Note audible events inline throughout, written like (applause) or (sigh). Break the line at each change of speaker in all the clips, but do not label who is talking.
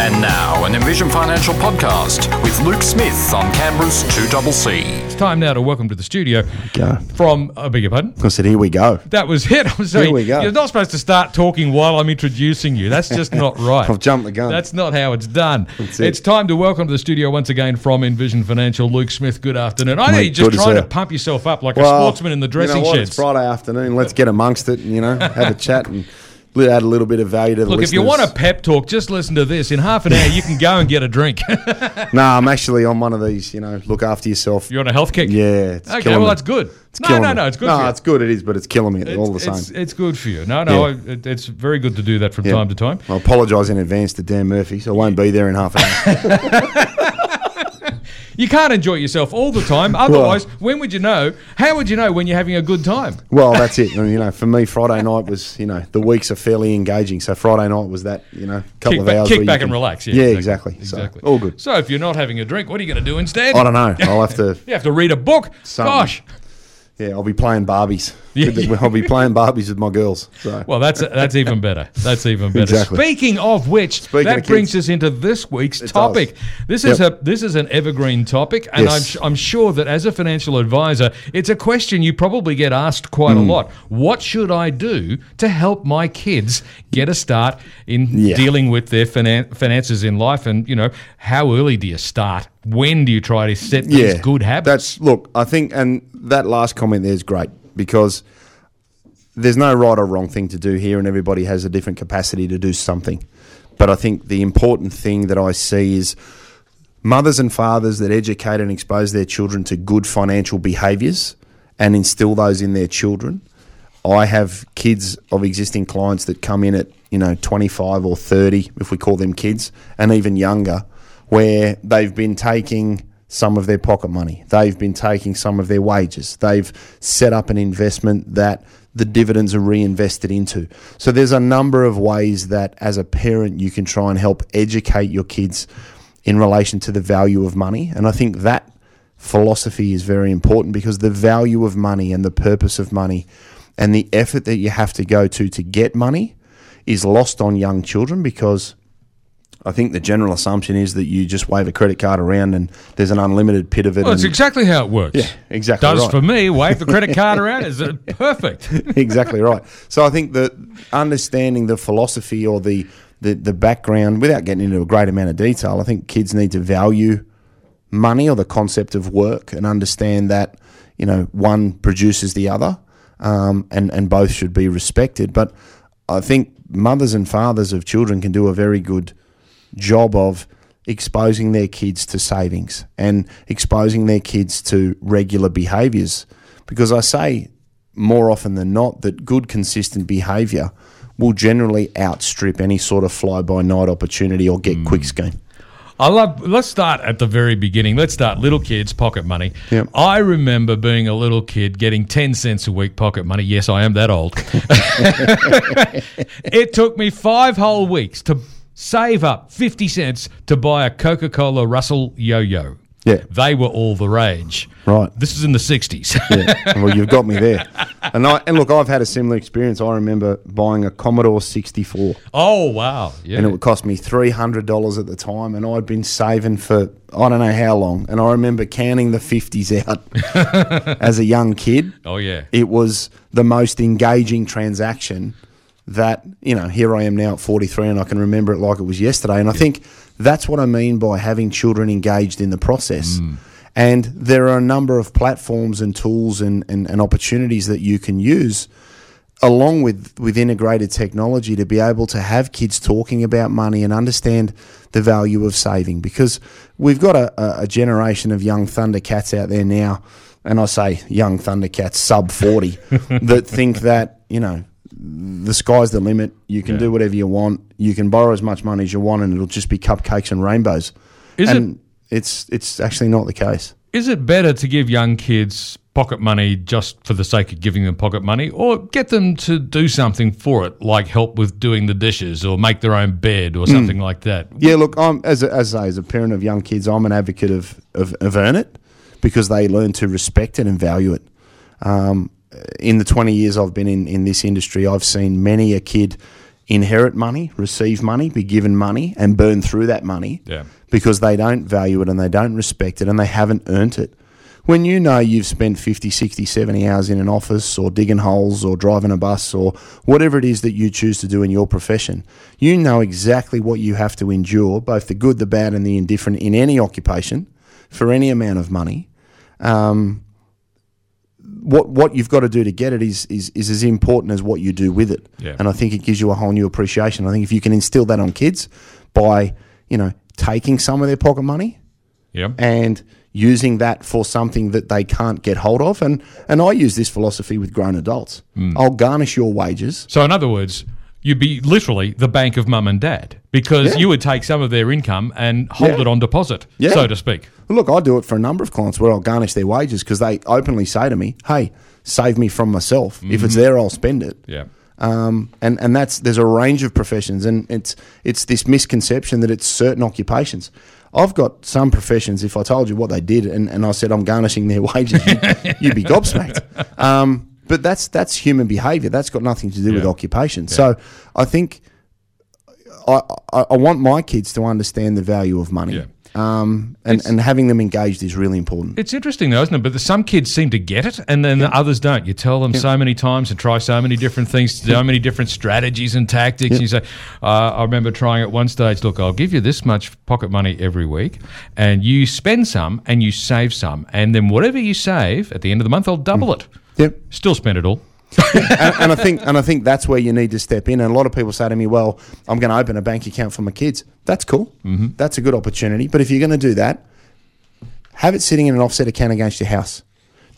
And now, an Envision Financial podcast with Luke Smith on Canberra's 2CC.
It's time now to welcome to the studio
Go.
from, I beg your pardon?
I said, here we go.
That was it. I was saying, Here
we go.
you're not supposed to start talking while I'm introducing you. That's just not (laughs) right.
I've jumped the gun.
That's not how it's done.
That's it.
It's time to welcome to the studio once again from Envision Financial, Luke Smith. Good afternoon. I know
Mate,
you're just
good as
trying to
ever.
pump yourself up like a sportsman in the dressing
you know what?
sheds.
It's Friday afternoon. Let's get amongst it. and, You know, have a (laughs) chat and li- add a little bit of value to the
Look, if you want a pep talk, just listen to this. In half an hour, you can go and get a drink. (laughs)
no, I'm actually on one of these. You know, look after yourself.
You're on a health kick.
yeah. It's
Okay, well,
me.
that's good.
It's
no, no, no, it's good
No,
for you.
it's good. It is, but it's killing me all the
It's,
same.
it's, it's good for you. No, no,
Yeah.
It, it's very good to do that from
Yeah.
time to time.
I apologise in advance to Dan Murphy, so I won't be there in half an hour. (laughs)
You can't enjoy yourself all the time. Otherwise, when would you know? How would you know when you're having a good time?
well, that's (laughs) it. And, you know, for me, Friday night was, you know, the weeks are fairly engaging. So Friday night was that, you know, couple
Kick
of
back,
hours.
kick back
can-
and relax. Yeah,
Yeah, exactly.
Exactly.
So, all good.
So if you're not having a drink, what are you going to do instead?
I don't know. I'll have to (laughs)
You have to read a book.
Something.
Gosh.
Yeah, I'll be playing Barbies.
Yeah.
I'll be playing Barbies with my girls. So
Well, that's that's even better. That's even better.
Exactly.
Speaking of which,
Speaking
that
of kids.
brings us into this week's topic.
does.
This is
Yep.
a this is an evergreen topic, and
Yes.
I'm I'm sure that as a financial advisor, it's a question you probably get asked quite
Hmm.
a lot. What should I do to help my kids get a start in
Yeah.
dealing with their finan- finances in life? And you know, how early do you start? When do you try to set these good habits?
That's look. I think, and that last comment there is great because there's no right or wrong thing to do here, and everybody has a different capacity to do something. But I think the important thing that I see is mothers and fathers that educate and expose their children to good financial behaviours and instill those in their children. I have kids of existing clients that come in at you know 25 or 30, if we call them kids, and even younger, where they've been taking some of their pocket money, they've been taking some of their wages, they've set up an investment that the dividends are reinvested into. So there's a number of ways that, as a parent, you can try and help educate your kids in relation to the value of money, and I think that philosophy is very important because the value of money and the purpose of money and the effort that you have to go to to get money is lost on young children because I think the general assumption is that you just wave a credit card around and there's an unlimited pit of it.
well, it's exactly how it works.
yeah, exactly.
Does
right.
for me. Wave the credit card (laughs) around is it perfect. (laughs)
exactly right. So I think that understanding the philosophy or the, the the background, without getting into a great amount of detail, I think kids need to value money or the concept of work and understand that you know one produces the other, um, and and both should be respected. But I think mothers and fathers of children can do a very good job of exposing their kids to savings and exposing their kids to regular behaviours. Because I say more often than not that good, consistent behaviour will generally outstrip any sort of fly by night opportunity or get quick hmm. scheme.
I love. Let's start at the very beginning. Let's start little kids pocket money.
Yep.
I remember being a little kid getting ten cents a week pocket money. Yes, I am that old. (laughs) (laughs) it took me five whole weeks to save up fifty cents to buy a Coca Cola Russell Yo-Yo.
Yeah.
They were all the rage.
Right.
This is in the sixties.
Yeah. (laughs) well, you've got me there. And I, and look, I've had a similar experience. I remember buying a Commodore 64
oh wow! Yeah.
and it would cost me three hundred dollars at the time, and I'd been saving for I don't know how long. And I remember counting the fifties out (laughs) as a young kid.
oh yeah.
It was the most engaging transaction that you know. Here I am now at forty three, and I can remember it like it was yesterday. And I think that's what I mean by having children engaged in the process. Mm. And there are a number of platforms and tools and, and, and opportunities that you can use along with with integrated technology to be able to have kids talking about money and understand the value of saving because we've got a, a- a generation of young thundercats out there now and I say young thundercats sub 40 (laughs) that think that you know the sky's the limit you can
Yeah.
do whatever you want you can borrow as much money as you want and it'll just be cupcakes and rainbows
Is it-
and it's it's actually not the case
Is it better to give young kids pocket money just for the sake of giving them pocket money, or get them to do something for it, like help with doing the dishes or make their own bed or something like that?
Yeah, look, I'm as a, as I as a parent of young kids, I'm an advocate of, of, of earn it because they learn to respect it and value it. Um, in the 20 years I've been in, in this industry, I've seen many a kid inherit money, receive money, be given money, and burn through that money
Yeah.
because they don't value it and they don't respect it and they haven't earned it. When you know you've spent 50, 60, 70 hours in an office or digging holes or driving a bus or whatever it is that you choose to do in your profession, you know exactly what you have to endure, both the good, the bad, and the indifferent in any occupation for any amount of money. Um, what what you've got to do to get it is, is is as important as what you do with it.
Yeah.
And I think it gives you a whole new appreciation. I think if you can instill that on kids by, you know, taking some of their pocket money
Yeah.
and using that for something that they can't get hold of. And and I use this philosophy with grown adults.
Hmm.
I'll garnish your wages.
So, in other words, you'd be literally the bank of mum and dad because
Yeah.
you would take some of their income and hold
Yeah.
it on deposit,
Yeah.
so to speak.
Well, look, I do it for a number of clients where I'll garnish their wages because they openly say to me, "Hey, save me from myself. If it's there, I'll spend it."
Yeah.
Um, and and that's there's a range of professions, and it's it's this misconception that it's certain occupations. I've got some professions. If I told you what they did, and, and I said I'm garnishing their (laughs) wages, you'd, you'd be gobsmacked. Um, but that's that's human behaviour. That's got nothing to do with
Yeah.
occupation. So I think I, I, I want my kids to understand the value of money.
Yeah.
Um, and, and having them engaged is really important.
It's interesting, though, isn't it? But the, some kids seem to get it, and then the others don't. You tell them so many times and try so many different things, so many different strategies and tactics. And you say, uh, I remember trying at one stage, look, I'll give you this much pocket money every week, and you spend some and you save some. And then whatever you save at the end of the month, I'll double it.
Yep.
Still spend it all. (laughs)
and, and I think and I think that's where you need to step in. And a lot of people say to me, "Well, I'm going to open a bank account for my kids." That's cool. Mm-hmm. That's a good opportunity. But if you're going to do that, have it sitting in an offset account against your house.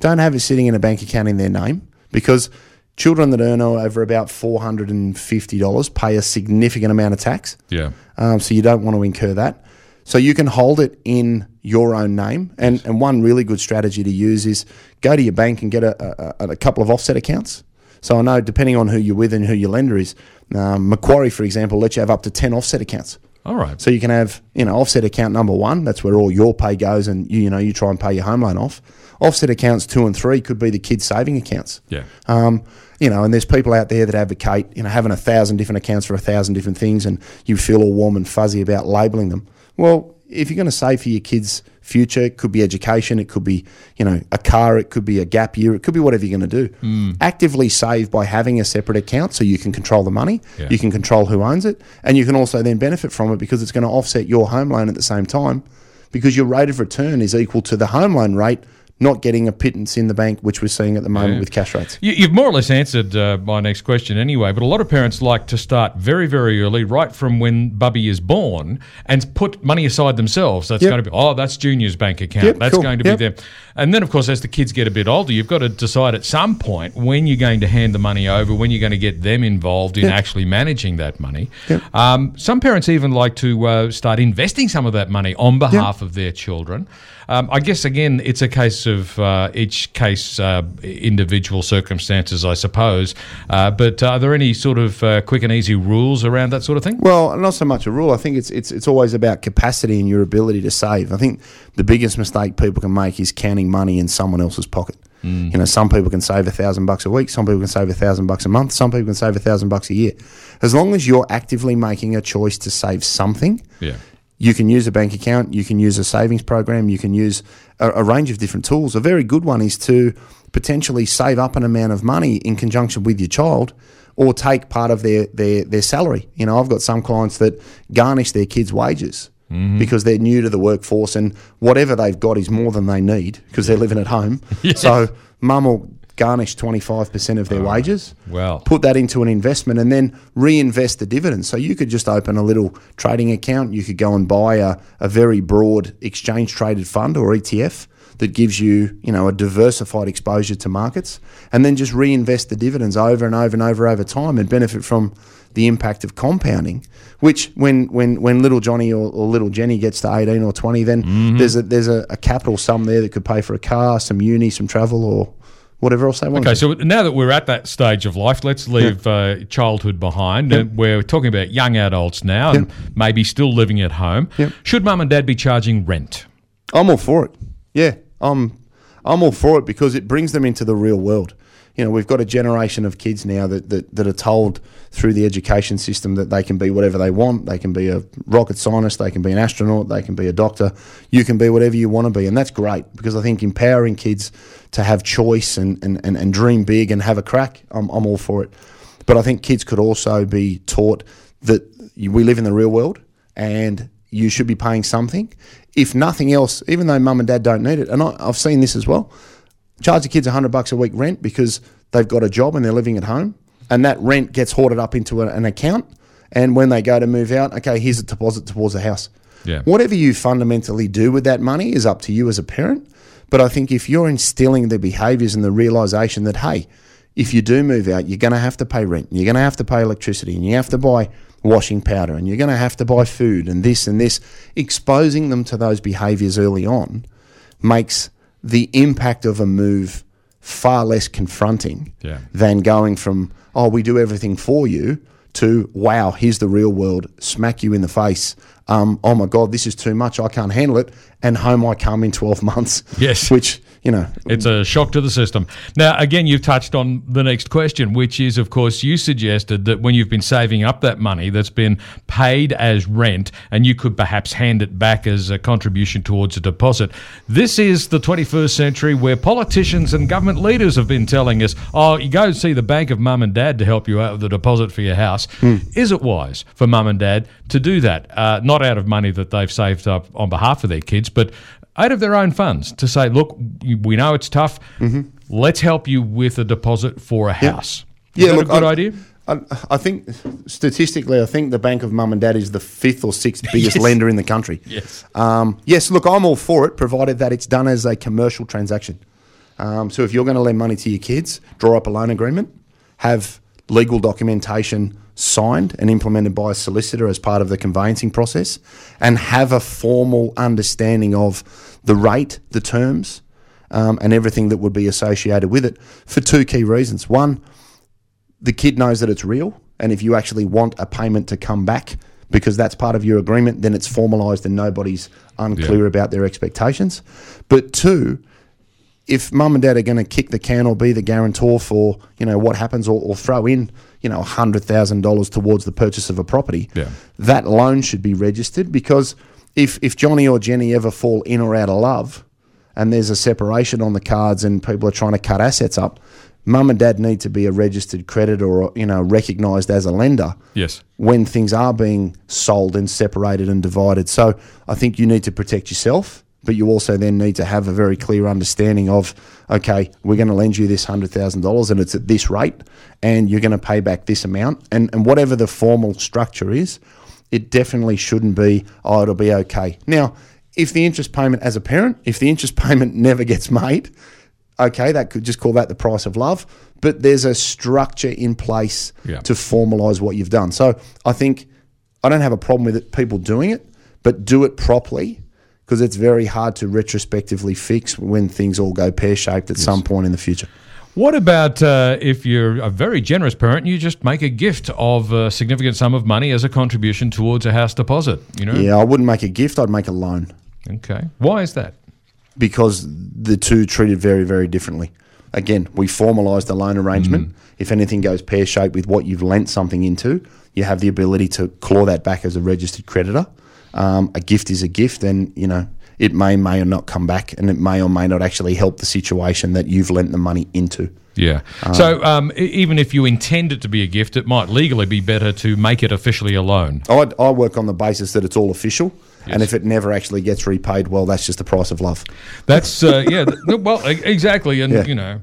Don't have it sitting in a bank account in their name because children that earn over about four hundred and fifty dollars pay a significant amount of tax.
Yeah.
Um, so you don't want to incur that. So you can hold it in your own name. And, and one really good strategy to use is go to your bank and get a, a, a couple of offset accounts. So I know depending on who you're with and who your lender is, um, Macquarie, for example, lets you have up to 10 offset accounts.
All right.
So you can have, you know, offset account number one, that's where all your pay goes and you, you know, you try and pay your home loan off. Offset accounts two and three could be the kids' saving accounts.
Yeah.
Um, you know, and there's people out there that advocate, you know, having a thousand different accounts for a thousand different things and you feel all warm and fuzzy about labeling them. Well, if you're going to save for your kids' future, it could be education, it could be, you know, a car, it could be a gap year, it could be whatever you're going to do. Mm. Actively save by having a separate account so you can control the money,
Yeah.
you can control who owns it, and you can also then benefit from it because it's going to offset your home loan at the same time because your rate of return is equal to the home loan rate, not getting a pittance in the bank, which we're seeing at the moment
Yeah.
with cash rates.
You, you've more or less answered uh, my next question anyway, but a lot of parents like to start very, very early, right from when Bubby is born, and put money aside themselves. That's
Yep.
going to be, oh, that's Junior's bank account.
Yep,
that's
cool.
going to
Yep.
be there. And then, of course, as the kids get a bit older, you've got to decide at some point when you're going to hand the money over, when you're going to get them involved in actually managing that money. Um, some parents even like to uh, start investing some of that money on behalf of their children. Um, I guess again, it's a case of uh, each case, uh, individual circumstances, I suppose. Uh, but are there any sort of uh, quick and easy rules around that sort of thing?
Well, not so much a rule. I think it's it's it's always about capacity and your ability to save. I think the biggest mistake people can make is counting money in someone else's pocket. You know, some people can save a thousand bucks a week. Some people can save a thousand bucks a month. Some people can save a thousand bucks a year. As long as you're actively making a choice to save something,
Yeah.
You can use a bank account, you can use a savings program, you can use a, a range of different tools. A very good one is to potentially save up an amount of money in conjunction with your child or take part of their, their, their salary. You know, I've got some clients that garnish their kids' wages. Mm-hmm. Because they're new to the workforce and whatever they've got is more than they need because they're living at home. (laughs) So, mum will garnish 25% of their wages
Well,
put that into an investment and then reinvest the dividends. So you could just open a little trading account. You could go and buy a, a very broad exchange traded fund or ETF that gives you, you know, a diversified exposure to markets and then just reinvest the dividends over and over and over over time and benefit from the impact of compounding, which when when when little Johnny or, or little Jenny gets to 18 or 20, then mm-hmm. there's a there's a, a capital sum there that could pay for a car, some uni, some travel or whatever else they want.
Okay, so now that we're at that stage of life, let's leave uh, childhood behind. And we're talking about young adults now and maybe still living at home.
Yep.
Should mum and dad be charging rent?
I'm all for it. Yeah, I'm I'm all for it because it brings them into the real world. You know, we've got a generation of kids now that, that, that are told through the education system that they can be whatever they want. They can be a rocket scientist, they can be an astronaut, they can be a doctor. You can be whatever you want to be. And that's great because I think empowering kids to have choice and, and, and, and dream big and have a crack, I'm, I'm all for it. But I think kids could also be taught that we live in the real world and you should be paying something. If nothing else, even though mum and dad don't need it, and I, I've seen this as well, charge the kids 100 bucks a week rent because they've got a job and they're living at home, and that rent gets hoarded up into a, an account. And when they go to move out, okay, here's a deposit towards the house.
Yeah.
Whatever you fundamentally do with that money is up to you as a parent. But I think if you're instilling the behaviours and the realization that, hey, if you do move out, you're going to have to pay rent, you're going to have to pay electricity, and you have to buy washing powder, and you're going to have to buy food, and this and this, exposing them to those behaviours early on makes the impact of a move far less confronting
Yeah.
than going from, oh, we do everything for you to, wow, here's the real world, smack you in the face. Um, oh my God, this is too much. I can't handle it. And home I come in 12 months.
Yes.
Which, you know,
It's a shock to the system. Now, again, you've touched on the next question, which is, of course, you suggested that when you've been saving up that money that's been paid as rent and you could perhaps hand it back as a contribution towards a deposit. This is the 21st century where politicians and government leaders have been telling us, oh, you go see the bank of mum and dad to help you out with the deposit for your house. Is it wise for mum and dad to do that? Uh, not out of money that they've saved up on behalf of their kids, but out of their own funds to say, look, we know it's tough. Let's help you with a deposit for a house. Is that a good
I,
idea?
I, I think statistically, I think the Bank of Mum and Dad is the fifth or sixth (laughs) biggest lender in the country.
Yes.
Um, yes, look, I'm all for it, provided that it's done as a commercial transaction. Um, so if you're going to lend money to your kids, draw up a loan agreement, have legal documentation signed and implemented by a solicitor as part of the conveyancing process, and have a formal understanding of the rate, the terms, um, and everything that would be associated with it for two key reasons. One, the kid knows that it's real, and if you actually want a payment to come back because that's part of your agreement, then it's formalised and nobody's unclear
Yeah.
about their expectations. But two, if mum and dad are going to kick the can or be the guarantor for you know what happens or, or throw in you know hundred thousand dollars towards the purchase of a property,
Yeah.
that loan should be registered because if if Johnny or Jenny ever fall in or out of love, and there's a separation on the cards and people are trying to cut assets up, mum and dad need to be a registered creditor or you know recognised as a lender
Yes.
when things are being sold and separated and divided. So I think you need to protect yourself, but you also then need to have a very clear understanding of, okay, we're going to lend you this hundred thousand dollars and it's at this rate, and you're going to pay back this amount, and and whatever the formal structure is, it definitely shouldn't be, oh, it'll be okay. Now, if the interest payment as a parent, if the interest (laughs) payment never gets made, okay, that could just call that the price of love. But there's a structure in place
Yeah.
to formalise what you've done. So I think I don't have a problem with it, people doing it, but do it properly because it's very hard to retrospectively fix when things all go pear shaped at some point in the future.
What about uh, if you're a very generous parent and you just make a gift of a significant sum of money as a contribution towards a house deposit? You know?
Yeah, I wouldn't make a gift, I'd make a loan
Okay. Why is that?
because the two treated very, very differently. Again, we formalise the loan arrangement. If anything goes pear shaped with what you've lent something into, you have the ability to claw that back as a registered creditor. Um, a gift is a gift, and you know it may may or not come back, and it may or may not actually help the situation that you've lent the money into.
Yeah. so um, even if you intend it to be a gift, it might legally be better to make it officially a loan.
I, I work on the basis that it's all official, and if it never actually gets repaid, well, that's just the price of love.
That's uh, yeah. well, exactly, and
Yeah.
you know,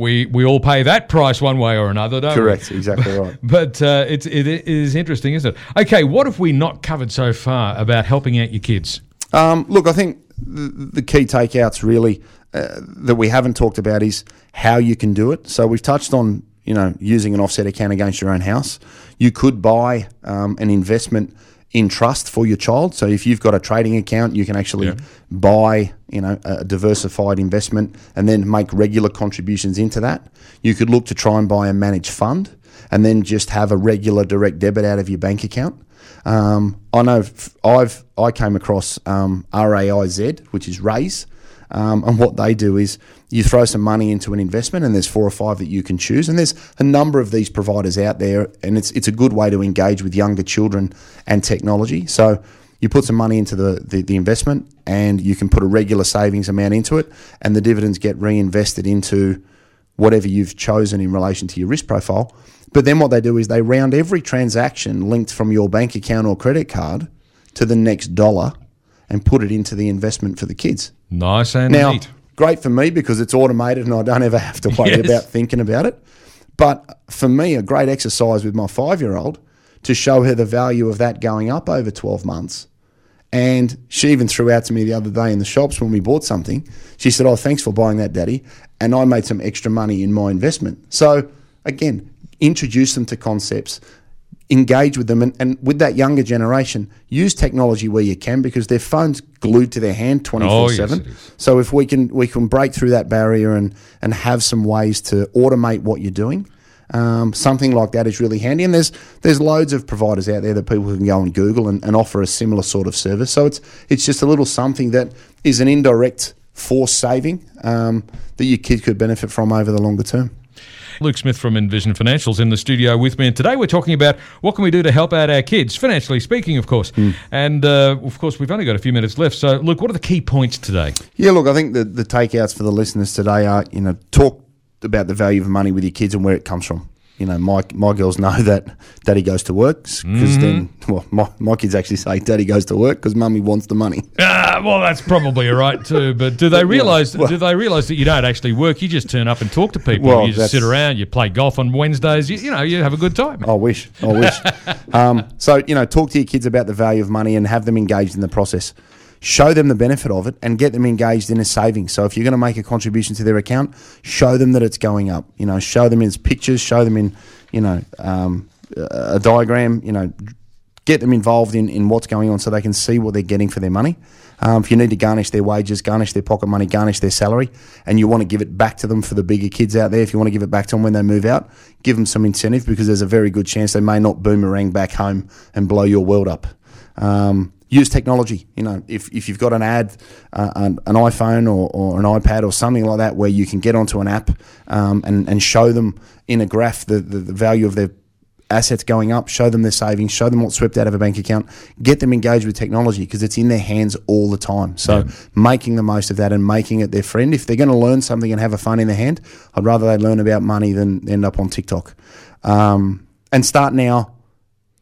we we all pay that price one way or another, don't we?
Correct, (laughs) exactly right.
But uh, it's it is interesting, isn't it? Okay, what have we not covered so far about helping out your kids?
Um, look, I think the, the key takeouts really uh, that we haven't talked about is how you can do it. So we've touched on you know using an offset account against your own house. You could buy um, an investment in trust for your child. So if you've got a trading account, you can actually
Yeah.
buy you know a diversified investment and then make regular contributions into that. You could look to try and buy a managed fund and then just have a regular direct debit out of your bank account. Um, I know I've I came across um, RAIZ, which is Raise, Um, and what they do is you throw some money into an investment, and there's four or five that you can choose. And there's a number of these providers out there, and it's it's a good way to engage with younger children and technology. So you put some money into the, the, the, investment and you can put a regular savings amount into it and the dividends get reinvested into whatever you've chosen in relation to your risk profile. But then what they do is they round every transaction linked from your bank account or credit card to the next dollar and put it into the investment for the kids.
Nice and
now,
neat.
Great for me because it's automated and I don't ever have to worry
Yes.
about thinking about it. But for me, a great exercise with my five year old to show her the value of that going up over 12 months. And she even threw out to me the other day in the shops when we bought something. She said, Oh, thanks for buying that, Daddy. And I made some extra money in my investment. So, again, introduce them to concepts, engage with them. And, and with that younger generation, use technology where you can because their phone's glued to their hand 24
Oh, yes,
7. So if we can we can break through that barrier and and have some ways to automate what you're doing, um, something like that is really handy. And there's there's loads of providers out there that people can go and Google and, and offer a similar sort of service. So it's it's just a little something that is an indirect force saving um, that your kid could benefit from over the longer term.
Luke Smith from Envision Financials in the studio with me, and today we're talking about what can we do to help out our kids, financially speaking, of course. And uh, of course, we've only got a few minutes left. So, Luke, what are the key points today?
Yeah, look, I think the, the takeouts for the listeners today are, you know, talk about the value of money with your kids and where it comes from. You know, my my girls know that daddy goes to work because then, well, my, my kids actually say daddy goes to work because mummy wants the money. (laughs)
Ah, well, that's probably right too. But do they (laughs) realise?
well-
do they realise that you don't actually work? You just turn up and talk to people.
Well,
you just sit around. You play golf on Wednesdays. You, you know, you have a good time.
I wish. I wish. (laughs) um, so, you know, talk to your kids about the value of money and have them engaged in the process. Show them the benefit of it and get them engaged in a savings. So, if you're going to make a contribution to their account, show them that it's going up. You know, show them in pictures, show them in, you know, um, a diagram, you know, get them involved in, in what's going on so they can see what they're getting for their money. Um, if you need to garnish their wages, garnish their pocket money, garnish their salary, and you want to give it back to them for the bigger kids out there, if you want to give it back to them when they move out, give them some incentive because there's a very good chance they may not boomerang back home and blow your world up. Um, use technology. You know, if, if you've got an ad, uh, an, an iPhone or, or an iPad or something like that, where you can get onto an app um, and, and show them in a graph the, the, the value of their assets going up, show them their savings, show them what's swept out of a bank account, get them engaged with technology because it's in their hands all the time. So making the most of that and making it their friend. If they're going to learn something and have a phone in their hand, I'd rather they learn about money than end up on TikTok. Um, and start now,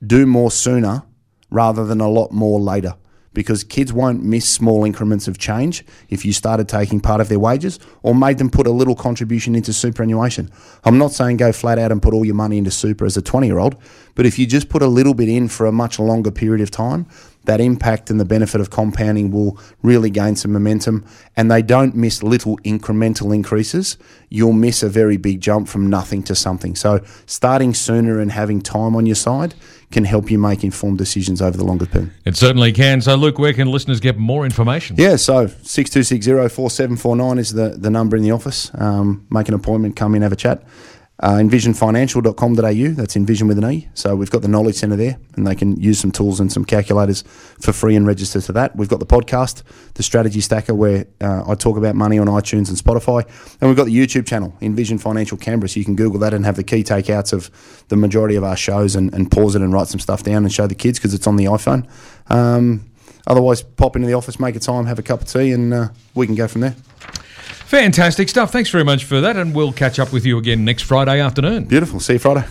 do more sooner rather than a lot more later. Because kids won't miss small increments of change if you started taking part of their wages or made them put a little contribution into superannuation. I'm not saying go flat out and put all your money into super as a 20 year old, but if you just put a little bit in for a much longer period of time, that impact and the benefit of compounding will really gain some momentum. And they don't miss little incremental increases. You'll miss a very big jump from nothing to something. So, starting sooner and having time on your side can help you make informed decisions over the longer term.
It certainly can. So, Luke, where can listeners get more information?
Yeah, so 6260-4749 is the, the number in the office. Um, make an appointment, come in, have a chat. Uh, envisionfinancial.com.au, that's Envision with an E. So we've got the Knowledge Centre there, and they can use some tools and some calculators for free and register to that. We've got the podcast, the Strategy Stacker, where uh, I talk about money on iTunes and Spotify. And we've got the YouTube channel, Envision Financial Canberra, so you can Google that and have the key takeouts of the majority of our shows and, and pause it and write some stuff down and show the kids because it's on the iPhone. Um, otherwise, pop into the office, make a time, have a cup of tea, and uh, we can go from there.
Fantastic stuff. Thanks very much for that, and we'll catch up with you again next Friday afternoon.
Beautiful. See you Friday.